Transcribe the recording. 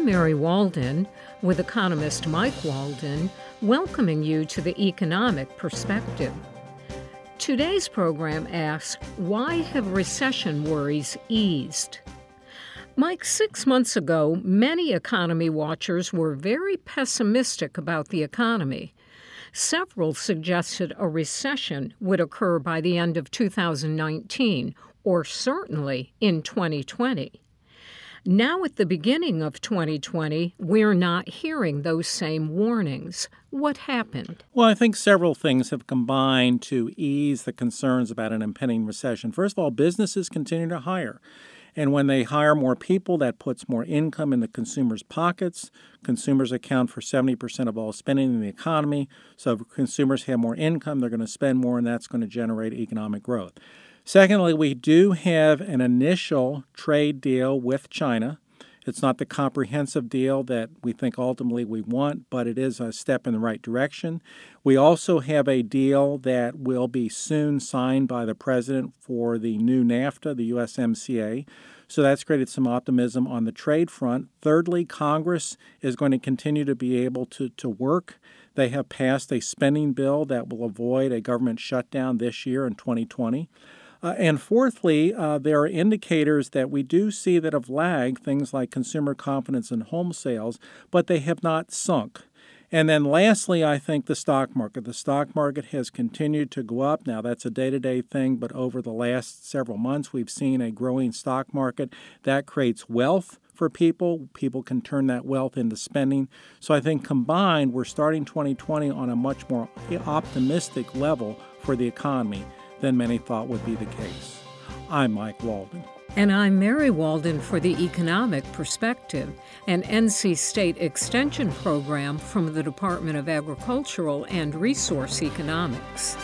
I'm Mary Walden with economist Mike Walden, welcoming you to the economic perspective. Today's program asks Why have recession worries eased? Mike, six months ago, many economy watchers were very pessimistic about the economy. Several suggested a recession would occur by the end of 2019, or certainly in 2020. Now, at the beginning of 2020, we're not hearing those same warnings. What happened? Well, I think several things have combined to ease the concerns about an impending recession. First of all, businesses continue to hire. And when they hire more people, that puts more income in the consumers' pockets. Consumers account for 70% of all spending in the economy. So if consumers have more income, they're going to spend more, and that's going to generate economic growth. Secondly, we do have an initial trade deal with China. It's not the comprehensive deal that we think ultimately we want, but it is a step in the right direction. We also have a deal that will be soon signed by the president for the new NAFTA, the USMCA. So that's created some optimism on the trade front. Thirdly, Congress is going to continue to be able to, to work. They have passed a spending bill that will avoid a government shutdown this year in 2020. Uh, and fourthly, uh, there are indicators that we do see that have lagged, things like consumer confidence and home sales, but they have not sunk. And then lastly, I think the stock market. The stock market has continued to go up. Now, that's a day to day thing, but over the last several months, we've seen a growing stock market. That creates wealth for people. People can turn that wealth into spending. So I think combined, we're starting 2020 on a much more optimistic level for the economy than many thought would be the case. I'm Mike Walden. And I'm Mary Walden for the Economic Perspective, an NC State Extension program from the Department of Agricultural and Resource Economics.